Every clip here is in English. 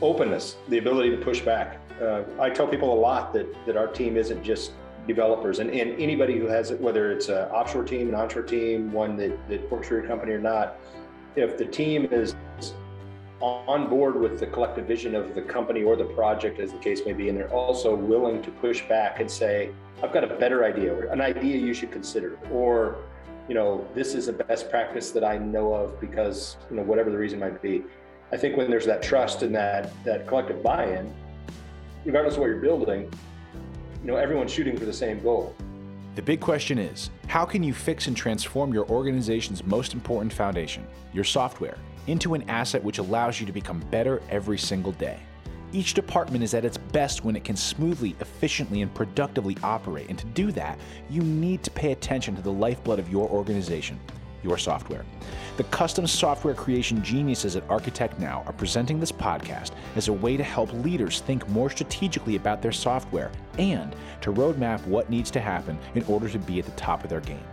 openness, the ability to push back. Uh, I tell people a lot that that our team isn't just developers and, and anybody who has it, whether it's an offshore team, an onshore team, one that, that works for your company or not, if the team is on board with the collective vision of the company or the project, as the case may be, and they're also willing to push back and say, I've got a better idea or an idea you should consider, or you know, this is a best practice that I know of because, you know, whatever the reason might be. I think when there's that trust and that that collective buy-in, regardless of what you're building, you know, everyone's shooting for the same goal. The big question is, how can you fix and transform your organization's most important foundation, your software, into an asset which allows you to become better every single day? Each department is at its best when it can smoothly, efficiently, and productively operate. And to do that, you need to pay attention to the lifeblood of your organization, your software. The custom software creation geniuses at Architect Now are presenting this podcast as a way to help leaders think more strategically about their software and to roadmap what needs to happen in order to be at the top of their game.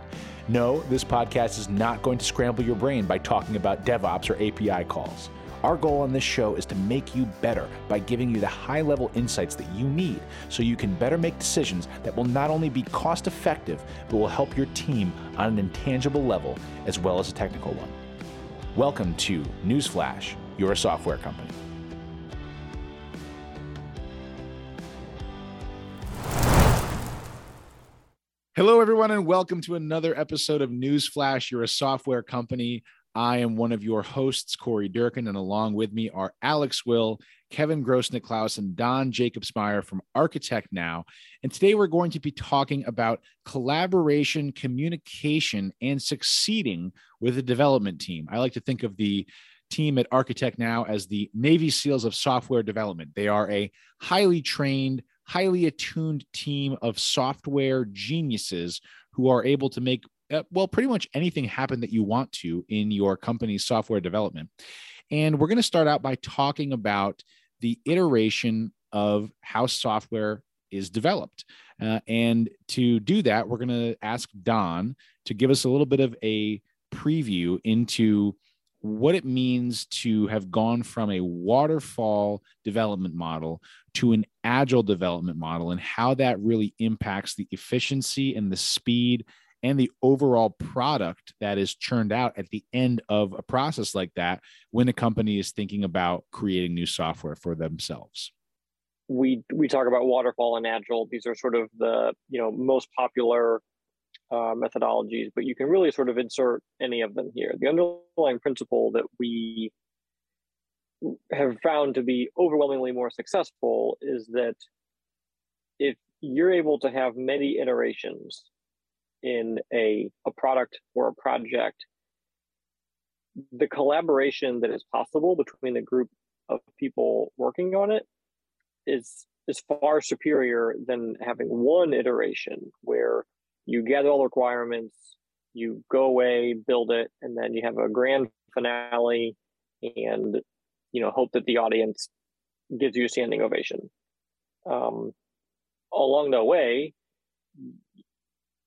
No, this podcast is not going to scramble your brain by talking about DevOps or API calls. Our goal on this show is to make you better by giving you the high level insights that you need so you can better make decisions that will not only be cost effective, but will help your team on an intangible level as well as a technical one. Welcome to Newsflash, you're a software company. Hello, everyone, and welcome to another episode of Newsflash. You're a software company. I am one of your hosts, Corey Durkin, and along with me are Alex Will, Kevin Grossnicklaus, and Don Jacobsmeyer from Architect Now. And today we're going to be talking about collaboration, communication, and succeeding with a development team. I like to think of the team at Architect Now as the Navy SEALs of software development. They are a highly trained, highly attuned team of software geniuses who are able to make uh, well, pretty much anything happen that you want to in your company's software development. And we're going to start out by talking about the iteration of how software is developed. Uh, and to do that, we're going to ask Don to give us a little bit of a preview into what it means to have gone from a waterfall development model to an agile development model and how that really impacts the efficiency and the speed and the overall product that is churned out at the end of a process like that when a company is thinking about creating new software for themselves. We we talk about waterfall and agile. These are sort of the you know most popular uh, methodologies but you can really sort of insert any of them here. The underlying principle that we have found to be overwhelmingly more successful is that if you're able to have many iterations in a, a product or a project, the collaboration that is possible between the group of people working on it is is far superior than having one iteration where you gather all the requirements, you go away, build it, and then you have a grand finale and you know hope that the audience gives you a standing ovation. Um, along the way,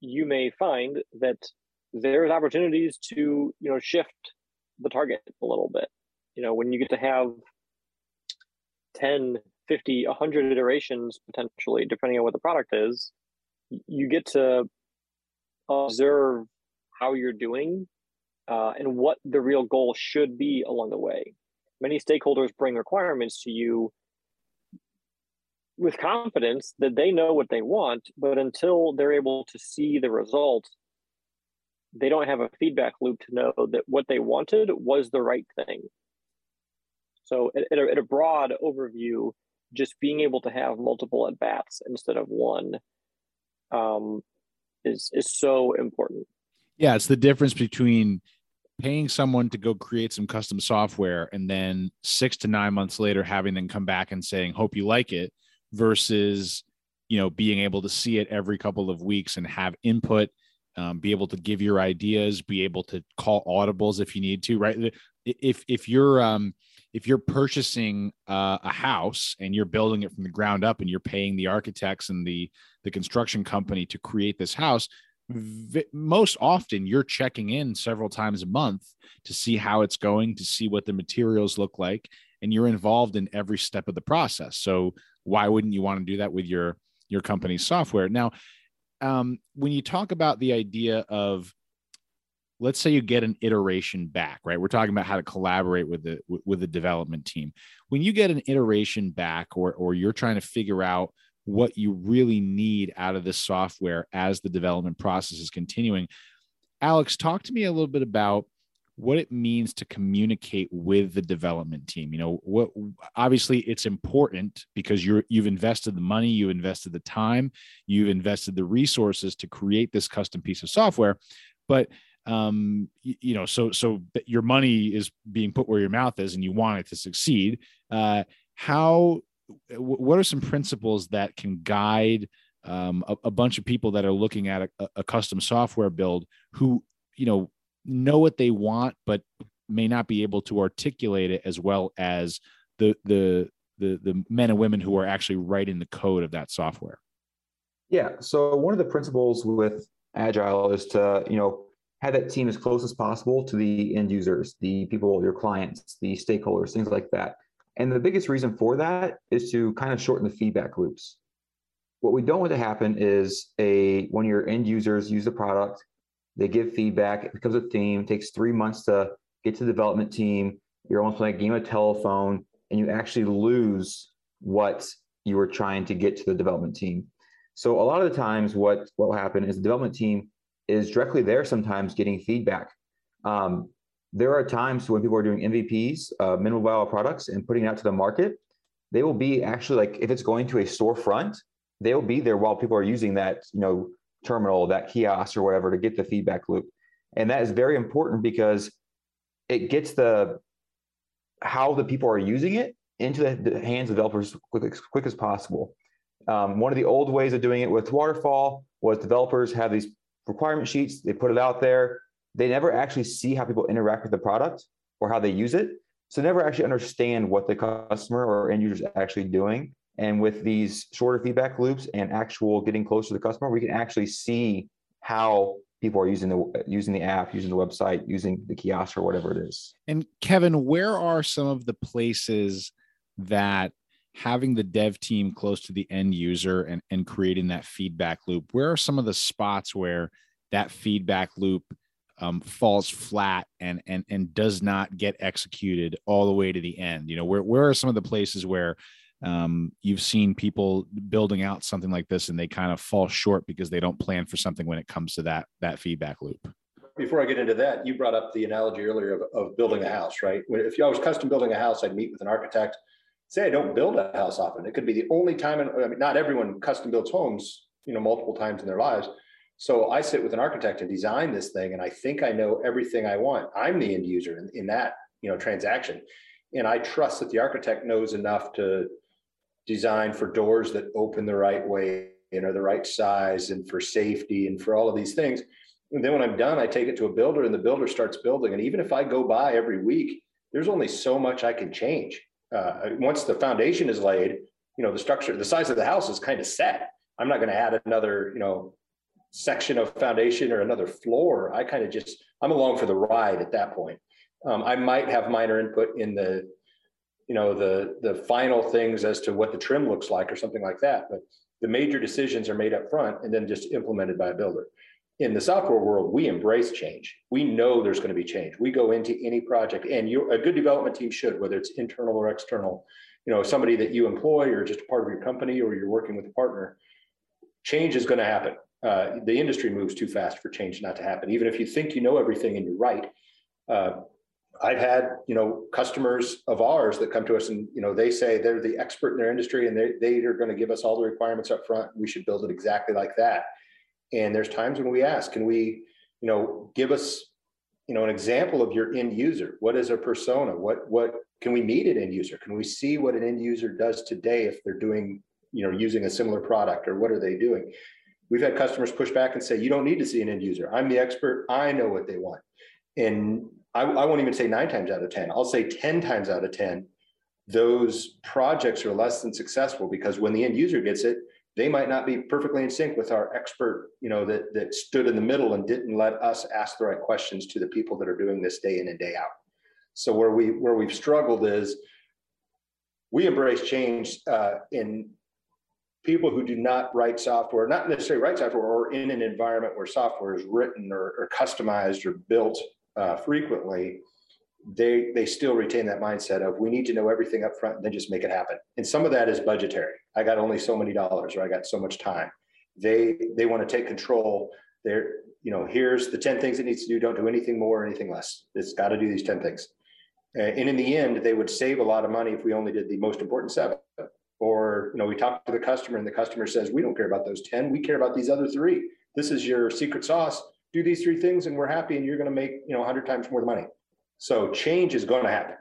you may find that there's opportunities to you know shift the target a little bit. You know when you get to have 10 50 100 iterations potentially depending on what the product is you get to observe how you're doing uh, and what the real goal should be along the way. Many stakeholders bring requirements to you with confidence that they know what they want, but until they're able to see the results, they don't have a feedback loop to know that what they wanted was the right thing. So, at, at, a, broad overview, just being able to have multiple at bats instead of one um, is is so important. Yeah, it's the difference between paying someone to go create some custom software and then six to nine months later having them come back and saying, "Hope you like it," versus you know being able to see it every couple of weeks and have input um, be able to give your ideas be able to call audibles if you need to right if if you're um if you're purchasing uh, a house and you're building it from the ground up and you're paying the architects and the the construction company to create this house v- most often you're checking in several times a month to see how it's going, to see what the materials look like, and you're involved in every step of the process. So why wouldn't you want to do that with your your company's software? Now, um, when you talk about the idea of let's say you get an iteration back right we're talking about how to collaborate with the with the development team when you get an iteration back or or you're trying to figure out what you really need out of this software as the development process is continuing alex talk to me a little bit about what it means to communicate with the development team. You know what obviously it's important because you're you've invested the money you've invested the time you've invested the resources to create this custom piece of software. But um you, you know so so your money is being put where your mouth is and you want it to succeed uh how what are some principles that can guide um, a, a, bunch of people that are looking at a, a, custom software build who you know know what they want but may not be able to articulate it as well as the the the, the men and women who are actually writing the code of that software yeah so one of the principles with agile is to you know have that team as close as possible to the end users, the people, your clients, the stakeholders, things like that. And the biggest reason for that is to kind of shorten the feedback loops. What we don't want to happen is a when your end users use the product, they give feedback, it becomes a theme, It takes three months to get to the development team. You're almost playing a game of telephone, and you actually lose what you were trying to get to the development team. So a lot of the times, what what will happen is the development team is directly there sometimes getting feedback. Um, there are times when people are doing MVPs, uh, minimal viable products, and putting it out to the market. They will be actually like if it's going to a storefront, they will be there while people are using that you know terminal, that kiosk, or whatever to get the feedback loop. And that is very important because it gets the how the people are using it into the, hands of developers quick, as quick as possible. Um, one of the old ways of doing it with waterfall was developers have these requirement sheets, they put it out there. They never actually see how people interact with the product or how they use it. So never actually understand what the customer or end user is actually doing. And with these shorter feedback loops and actual getting closer to the customer, we can actually see how people are using the using the app, using the website, using the kiosk or whatever it is. And Kevin, where are some of the places that having the dev team close to the end user and, and creating that feedback loop where are some of the spots where that feedback loop um, falls flat and and and does not get executed all the way to the end you know where, where are some of the places where um, you've seen people building out something like this and they kind of fall short because they don't plan for something when it comes to that that feedback loop before I get into that, you brought up the analogy earlier of, of building a house, right? If I was custom building a house, I'd meet with an architect say I don't build a house often. It could be the only time, in, I mean, not everyone custom builds homes, you know, multiple times in their lives. So I sit with an architect and design this thing, and I think I know everything I want. I'm the end user in, in that, you know, transaction, and I trust that the architect knows enough to design for doors that open the right way and are the right size, and for safety, and for all of these things. And then when I'm done, I take it to a builder, and the builder starts building. And even if I go by every week, there's only so much I can change uh, once the foundation is laid, you know, the structure, the size of the house is kind of set. I'm not going to add another, you know, section of foundation or another floor. I kind of just, I'm along for the ride at that point. Um, I might have minor input in the, you know, the the final things as to what the trim looks like or something like that. But the major decisions are made up front and then just implemented by a builder in the software world, we embrace change. We know there's going to be change. We go into any project, and you, a good development team should, whether it's internal or external, you know, somebody that you employ or just a part of your company or you're working with a partner. Change is going to happen. Uh, the industry moves too fast for change not to happen. Even if you think you know everything and you're right. Uh, I've had, you know, customers of ours that come to us and, you know, they say they're the expert in their industry and they, they are going to give us all the requirements up front. We should build it exactly like that and there's times when we ask, can we, you know, give us, you know, an example of your end user? What is a persona? What what can we meet an end user? Can we see what an end user does today if they're doing, you know, using a similar product or what are they doing? We've had customers push back and say, you don't need to see an end user. I'm the expert. I know what they want. And I, I won't even say nine times out of 10. I'll say 10 times out of 10, those projects are less than successful because when the end user gets it, they might not be perfectly in sync with our expert, you know, that that stood in the middle and didn't let us ask the right questions to the people that are doing this day in and day out. So where we where we've struggled is we embrace change uh, in people who do not write software, not necessarily write software, or in an environment where software is written or, or customized or built uh, frequently they they still retain that mindset of we need to know everything up front and then just make it happen. And some of that is budgetary. I got only so many dollars or I got so much time. They they want to take control. They're, you know, here's the 10 things it needs to do. Don't do anything more or anything less. It's got to do these 10 things. And in the end, they would save a lot of money if we only did the most important seven. Or, you know, we talk to the customer and the customer says, we don't care about those 10. We care about these other three. This is your secret sauce. Do these three things and we're happy and you're going to make, you know, 100 times more money. So change is going to happen.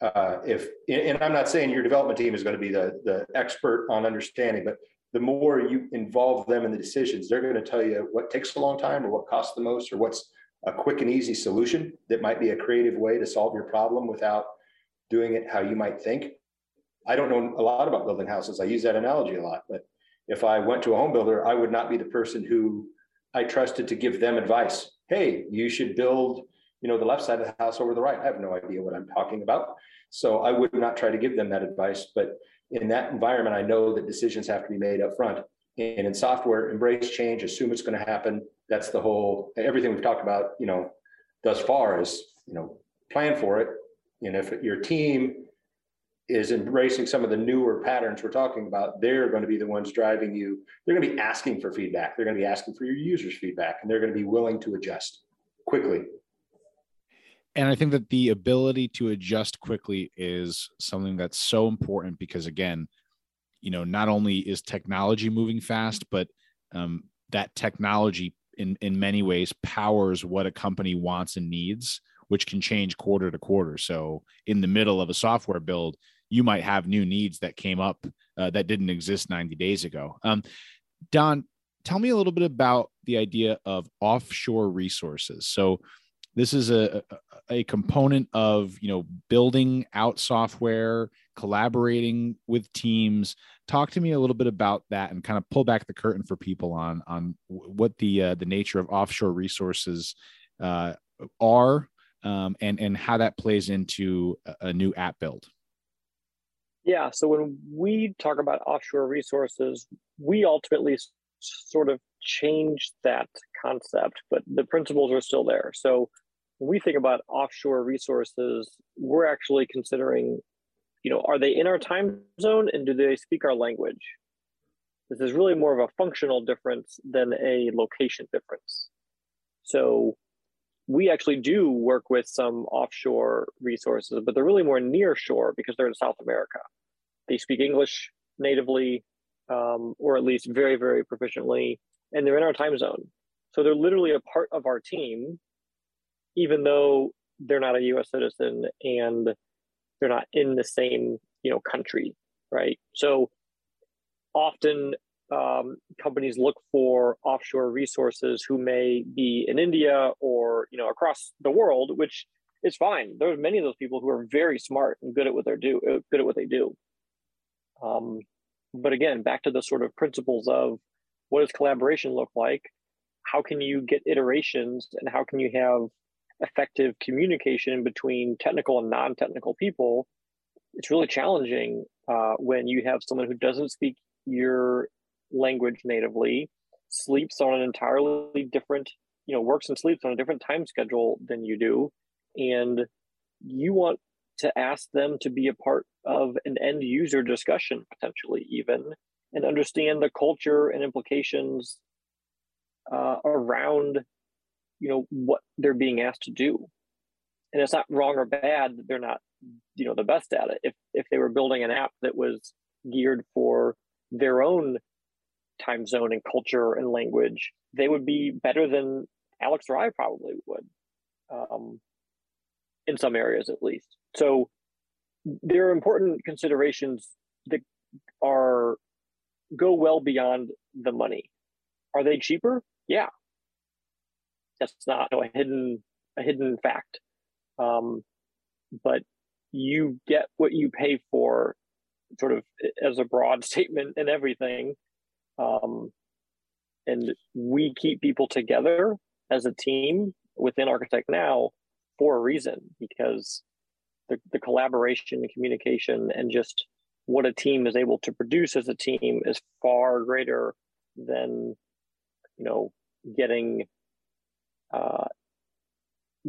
Uh, if and I'm not saying your development team is going to be the the expert on understanding, but the more you involve them in the decisions, they're going to tell you what takes a long time or what costs the most or what's a quick and easy solution that might be a creative way to solve your problem without doing it how you might think. I don't know a lot about building houses. I use that analogy a lot, but if I went to a home builder, I would not be the person who I trusted to give them advice. Hey, you should build you know, the left side of the house over the right. I have no idea what I'm talking about. So I would not try to give them that advice. But in that environment, I know that decisions have to be made up front. And in software, embrace change, assume it's going to happen. That's the whole everything we've talked about, you know, thus far is, you know, plan for it. And if your team is embracing some of the newer patterns we're talking about, they're going to be the ones driving you. They're going to be asking for feedback. They're going to be asking for your users' feedback, and they're going to be willing to adjust quickly and I think that the ability to adjust quickly is something that's so important because again, you know, not only is technology moving fast, but um, that technology in in many ways powers what a company wants and needs, which can change quarter to quarter. So in the middle of a software build, you might have new needs that came up uh, that didn't exist 90 days ago. Um, Don, tell me a little bit about the idea of offshore resources. So this is a, a component of you know building out software collaborating with teams talk to me a little bit about that and kind of pull back the curtain for people on on what the uh, the nature of offshore resources uh, are um, and and how that plays into a, a new app build yeah so when we talk about offshore resources we ultimately sort of change that concept but the principles are still there so when we think about offshore resources, we're actually considering, you know, are they in our time zone and do they speak our language? This is really more of a functional difference than a location difference. So we actually do work with some offshore resources, but they're really more near shore because they're in South America. They speak English natively, um, or at least very, very proficiently, and they're in our time zone. So they're literally a part of our team even though they're not a U.S. citizen and they're not in the same you know country, right? So often um, companies look for offshore resources who may be in India or you know across the world, which is fine. There's many of those people who are very smart and good at what they do, uh, good at what they do. Um, but again, back to the sort of principles of what does collaboration look like? How can you get iterations, and how can you have effective communication between technical and non-technical people it's really challenging uh, when you have someone who doesn't speak your language natively sleeps on an entirely different you know works and sleeps on a different time schedule than you do. And you want to ask them to be a part of an end user discussion potentially even and understand the culture and implications uh, around you know what they're being asked to do. And it's not wrong or bad that they're not you know the best at it. If if they were building an app that was geared for their own time zone and culture and language they would be better than alex or i probably would um, in some areas at least so there are important considerations that are go well beyond the money are they cheaper yeah that's not a hidden a hidden fact. Um, but you get what you pay for, sort of as a broad statement and everything. Um, and we keep people together as a team within Architect Now for a reason because the, the collaboration and communication and just what a team is able to produce as a team is far greater than you know getting uh,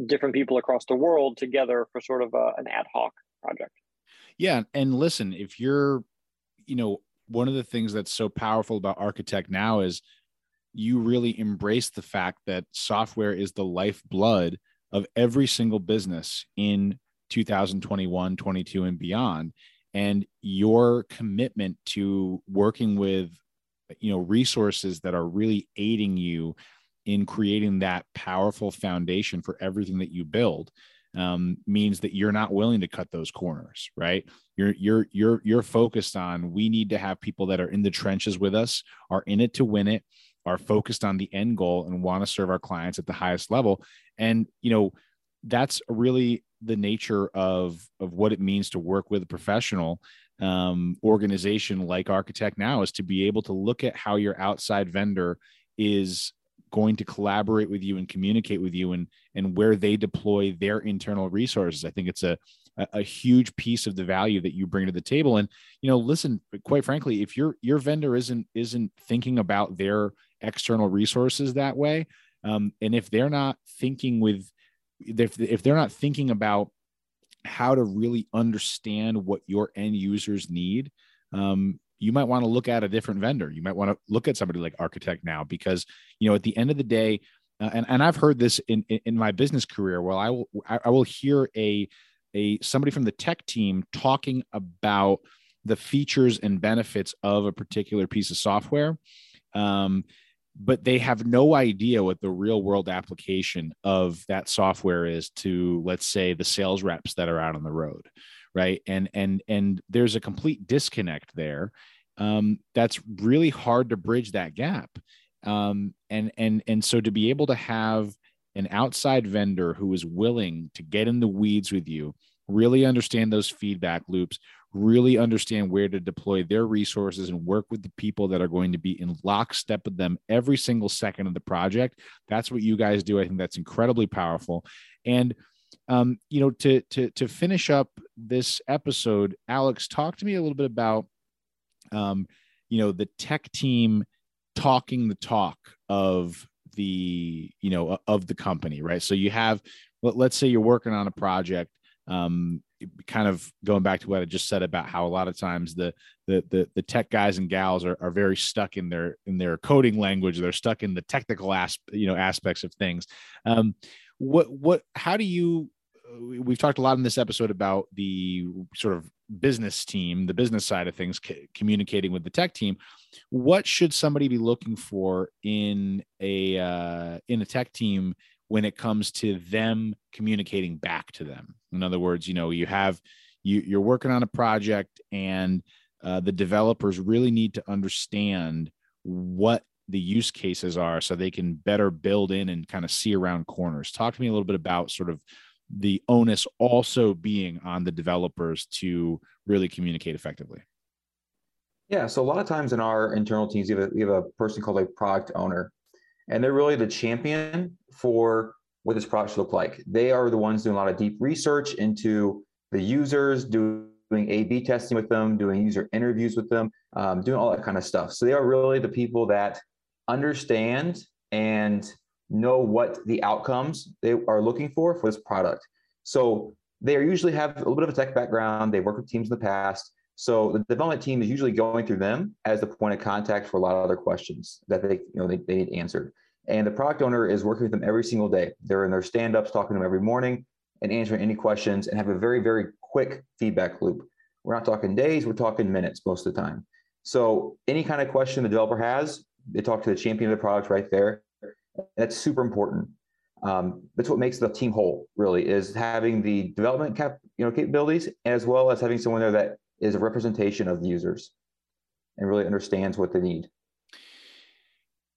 different people across the world together for sort of a, an ad hoc project. Yeah and listen if you're you know one of the things that's so powerful about architect now is you really embrace the fact that software is the lifeblood of every single business in 2021 22 and beyond. And your commitment to working with you know resources that are really aiding you in creating that powerful foundation for everything that you build um, means that you're not willing to cut those corners right? You're you're you're you're focused on we need to have people that are in the trenches with us are in it to win it are focused on the end goal and want to serve our clients at the highest level. And you know that's really the nature of of what it means to work with a professional um, organization like architect now is to be able to look at how your outside vendor is going to collaborate with you and communicate with you and and where they deploy their internal resources. I think it's a a huge piece of the value that you bring to the table. And you know listen quite frankly if your your vendor isn't isn't thinking about their external resources that way um, and if they're not thinking with if, if they're not thinking about how to really understand what your end users need um, you might want to look at a different vendor. You might want to look at somebody like architect now because you know at the end of the day uh, and, and i've heard this in, in my business career well i will i will hear a a somebody from the tech team talking about the features and benefits of a particular piece of software um, but they have no idea what the real world application of that software is to let's say the sales reps that are out on the road right and and and there's a complete disconnect there um, that's really hard to bridge that gap um, and and and so to be able to have an outside vendor who is willing to get in the weeds with you really understand those feedback loops really understand where to deploy their resources and work with the people that are going to be in lockstep with them every single second of the project. That's what you guys do. I think that's incredibly powerful. And um, you know, to to to finish up this episode, Alex, talk to me a little bit about um, you know, the tech team talking the talk of the you know of the company right so you have let's say you're working on a project um, kind of going back to what I just said about how a lot of times the the the, the tech guys and gals are, are very stuck in their in their coding language. They're stuck in the technical asp, you know aspects of things. Um, what what how do you we've talked a lot in this episode about the sort of business team the business side of things c- communicating with the tech team what should somebody be looking for in a uh, in a tech team when it comes to them communicating back to them. In other words, you know, you have you you're working on a project and uh, the developers really need to understand what the use cases are so they can better build in and kind of see around corners. Talk to me a little bit about sort of the onus also being on the developers to really communicate effectively. Yeah, so a lot of times in our internal teams, you have a, you have a person called a product owner, and they're really the champion for what this product should look like. They are the ones doing a lot of deep research into the users, doing A/B testing with them, doing user interviews with them, um, doing all that kind of stuff. So they are really the people that understand and know what the outcomes they are looking for for this product. So they usually have a little bit of a tech background. They've worked with teams in the past. So the development team is usually going through them as the point of contact for a lot of other questions that they, you know, they, they need answered. And the product owner is working with them every single day. They're in their stand-ups, talking to them every morning and answering any questions and have a very, very quick feedback loop. We're not talking days, we're talking minutes most of the time. So any kind of question the developer has, they talk to the champion of the product right there. That's super important. Um, that's what makes the team whole, really, is having the development cap, you know, capabilities as well as having someone there that is a representation of the users and really understands what they need.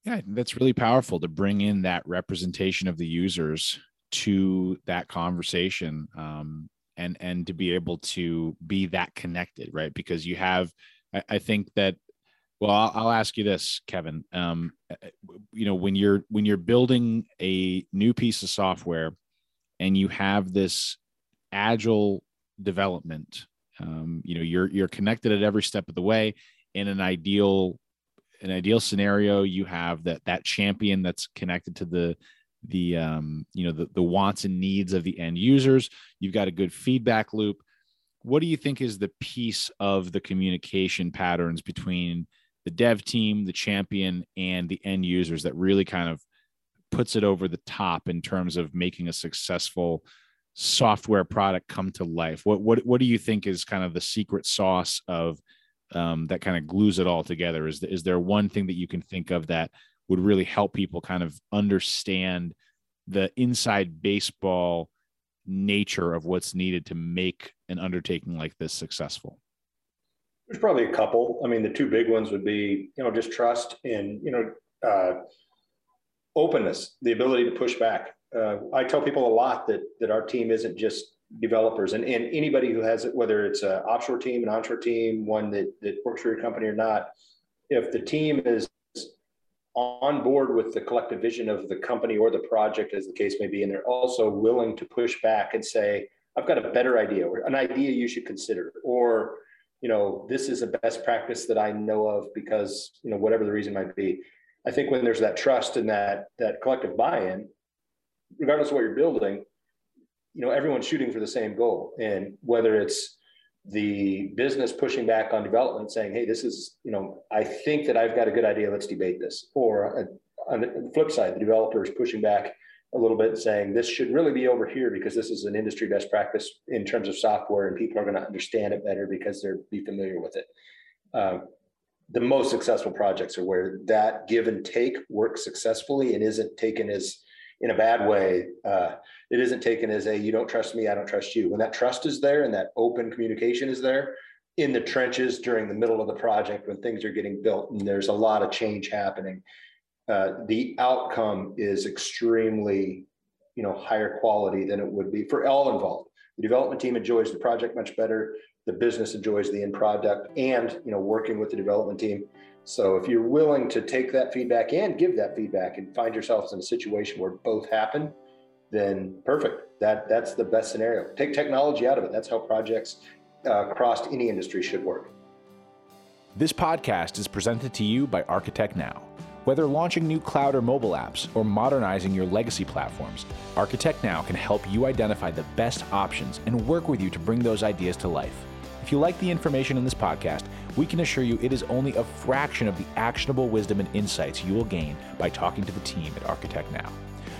Yeah, that's really powerful to bring in that representation of the users to that conversation um, and and to be able to be that connected, right? Because you have, I, I think that Well, I'll, I'll ask you this, Kevin. Um, you know, when you're when you're building a new piece of software, and you have this agile development, um, you know, you're you're connected at every step of the way. In an ideal an ideal scenario, you have that that champion that's connected to the the um, you know the, the wants and needs of the end users. You've got a good feedback loop. What do you think is the piece of the communication patterns between the dev team, the champion, and the end users that really kind of puts it over the top in terms of making a successful software product come to life? What what what do you think is kind of the secret sauce of um, that kind of glues it all together? Is is there one thing that you can think of that would really help people kind of understand the inside baseball nature of what's needed to make an undertaking like this successful? There's probably a couple. I mean, the two big ones would be, you know, just trust and, you know, uh, openness, the ability to push back. Uh, I tell people a lot that that our team isn't just developers and, and anybody who has it, whether it's an offshore team, an onshore team, one that, that works for your company or not, if the team is on board with the collective vision of the company or the project, as the case may be, and they're also willing to push back and say, I've got a better idea or an idea you should consider, or you know, this is a best practice that I know of because, you know, whatever the reason might be. I think when there's that trust and that that collective buy-in, regardless of what you're building, you know, everyone's shooting for the same goal. And whether it's the business pushing back on development, saying, "Hey, this is, you know, I think that I've got a good idea. Let's debate this," or uh, on the flip side, the developer is pushing back a little bit saying this should really be over here because this is an industry best practice in terms of software and people are going to understand it better because they're be familiar with it. Um, the most successful projects are where that give and take works successfully and isn't taken as in a bad way. Uh, it isn't taken as a you don't trust me, I don't trust you. When that trust is there and that open communication is there in the trenches during the middle of the project when things are getting built and there's a lot of change happening uh, the outcome is extremely, you know, higher quality than it would be for all involved. The development team enjoys the project much better. The business enjoys the end product, and you know, working with the development team. So if you're willing to take that feedback and give that feedback, and find yourselves in a situation where both happen, then perfect. That that's the best scenario. Take technology out of it. That's how projects uh, across any industry should work. This podcast is presented to you by Architect Now. Whether launching new cloud or mobile apps or modernizing your legacy platforms, Architect Now can help you identify the best options and work with you to bring those ideas to life. If you like the information in this podcast, we can assure you it is only a fraction of the actionable wisdom and insights you will gain by talking to the team at Architect Now.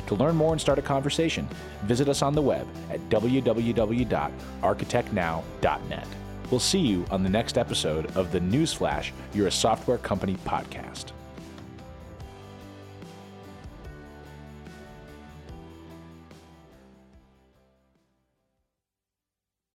To learn more and start a conversation, visit us on the web at www.architectnow.net. We'll see you on the next episode of the Newsflash You're a Software Company podcast.